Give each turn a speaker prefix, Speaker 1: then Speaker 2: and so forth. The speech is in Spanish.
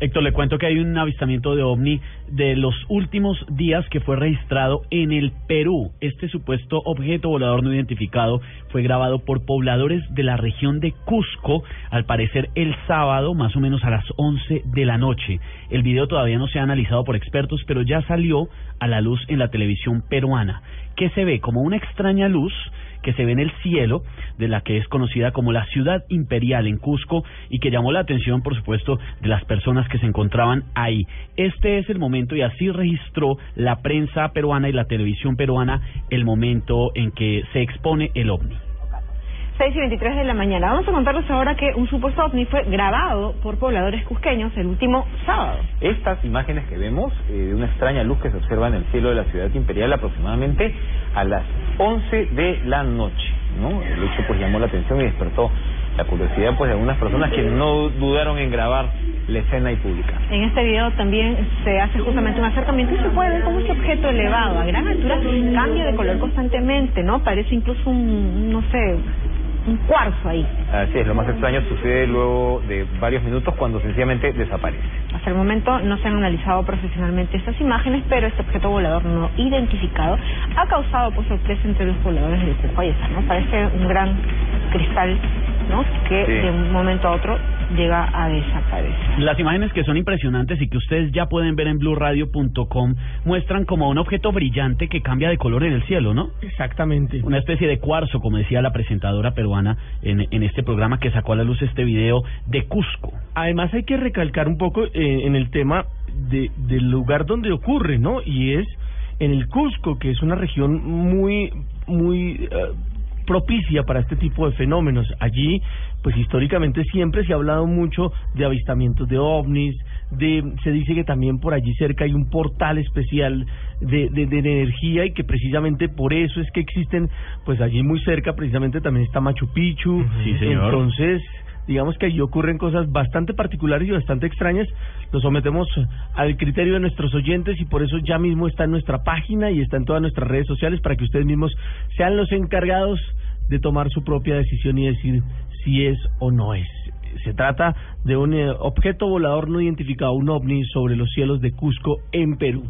Speaker 1: Héctor, le cuento que hay un avistamiento de ovni de los últimos días que fue registrado en el Perú. Este supuesto objeto volador no identificado fue grabado por pobladores de la región de Cusco, al parecer el sábado, más o menos a las 11 de la noche. El video todavía no se ha analizado por expertos, pero ya salió a la luz en la televisión peruana. que se ve? Como una extraña luz que se ve en el cielo de la que es conocida como la ciudad imperial en Cusco y que llamó la atención, por supuesto, de las personas que se encontraban ahí. Este es el momento y así registró la prensa peruana y la televisión peruana el momento en que se expone el ovni.
Speaker 2: 6 y 23 de la mañana. Vamos a contarles ahora que un supuesto ovni fue grabado por pobladores cusqueños el último sábado.
Speaker 3: Estas imágenes que vemos eh, de una extraña luz que se observa en el cielo de la ciudad imperial aproximadamente a las 11 de la noche, ¿no? El hecho pues llamó la atención y despertó la curiosidad pues de algunas personas que no dudaron en grabar la escena y publicar.
Speaker 2: En este video también se hace justamente un acercamiento y se puede ver cómo ese objeto elevado a gran altura cambia de color constantemente, ¿no? Parece incluso un, no sé, un cuarzo ahí.
Speaker 3: Así es, lo más extraño sucede luego de varios minutos cuando sencillamente desaparece.
Speaker 2: Hasta el momento no se han analizado profesionalmente estas imágenes, pero este objeto volador no identificado ha causado pues sorpresa entre los pobladores del Cusco. ¿no? Parece un gran cristal, ¿no? Que
Speaker 3: Sí.
Speaker 2: de un momento a otro llega a desaparecer.
Speaker 1: Las imágenes que son impresionantes y que ustedes ya pueden ver en blueradio.com muestran como un objeto brillante que cambia de color en el cielo, ¿no?
Speaker 4: Exactamente.
Speaker 1: Una especie de cuarzo, como decía la presentadora peruana en, en este programa que sacó a la luz este video de Cusco.
Speaker 4: Además hay que recalcar un poco eh, en el tema de, del lugar donde ocurre, ¿no? Y es en el Cusco, que es una región muy, muy eh, propicia para este tipo de fenómenos. Allí, pues históricamente siempre se ha hablado mucho de avistamientos de ovnis, de, se dice que también por allí cerca hay un portal especial de, de, de energía y que precisamente por eso es que existen, pues allí muy cerca precisamente también está Machu Picchu.
Speaker 1: Sí, señor.
Speaker 4: Entonces, digamos que allí ocurren cosas bastante particulares y bastante extrañas. Lo sometemos al criterio de nuestros oyentes y por eso ya mismo está en nuestra página y está en todas nuestras redes sociales para que ustedes mismos sean los encargados de tomar su propia decisión y decir si es o no es. Se trata de un eh, objeto volador no identificado, un ovni sobre los cielos de Cusco en Perú.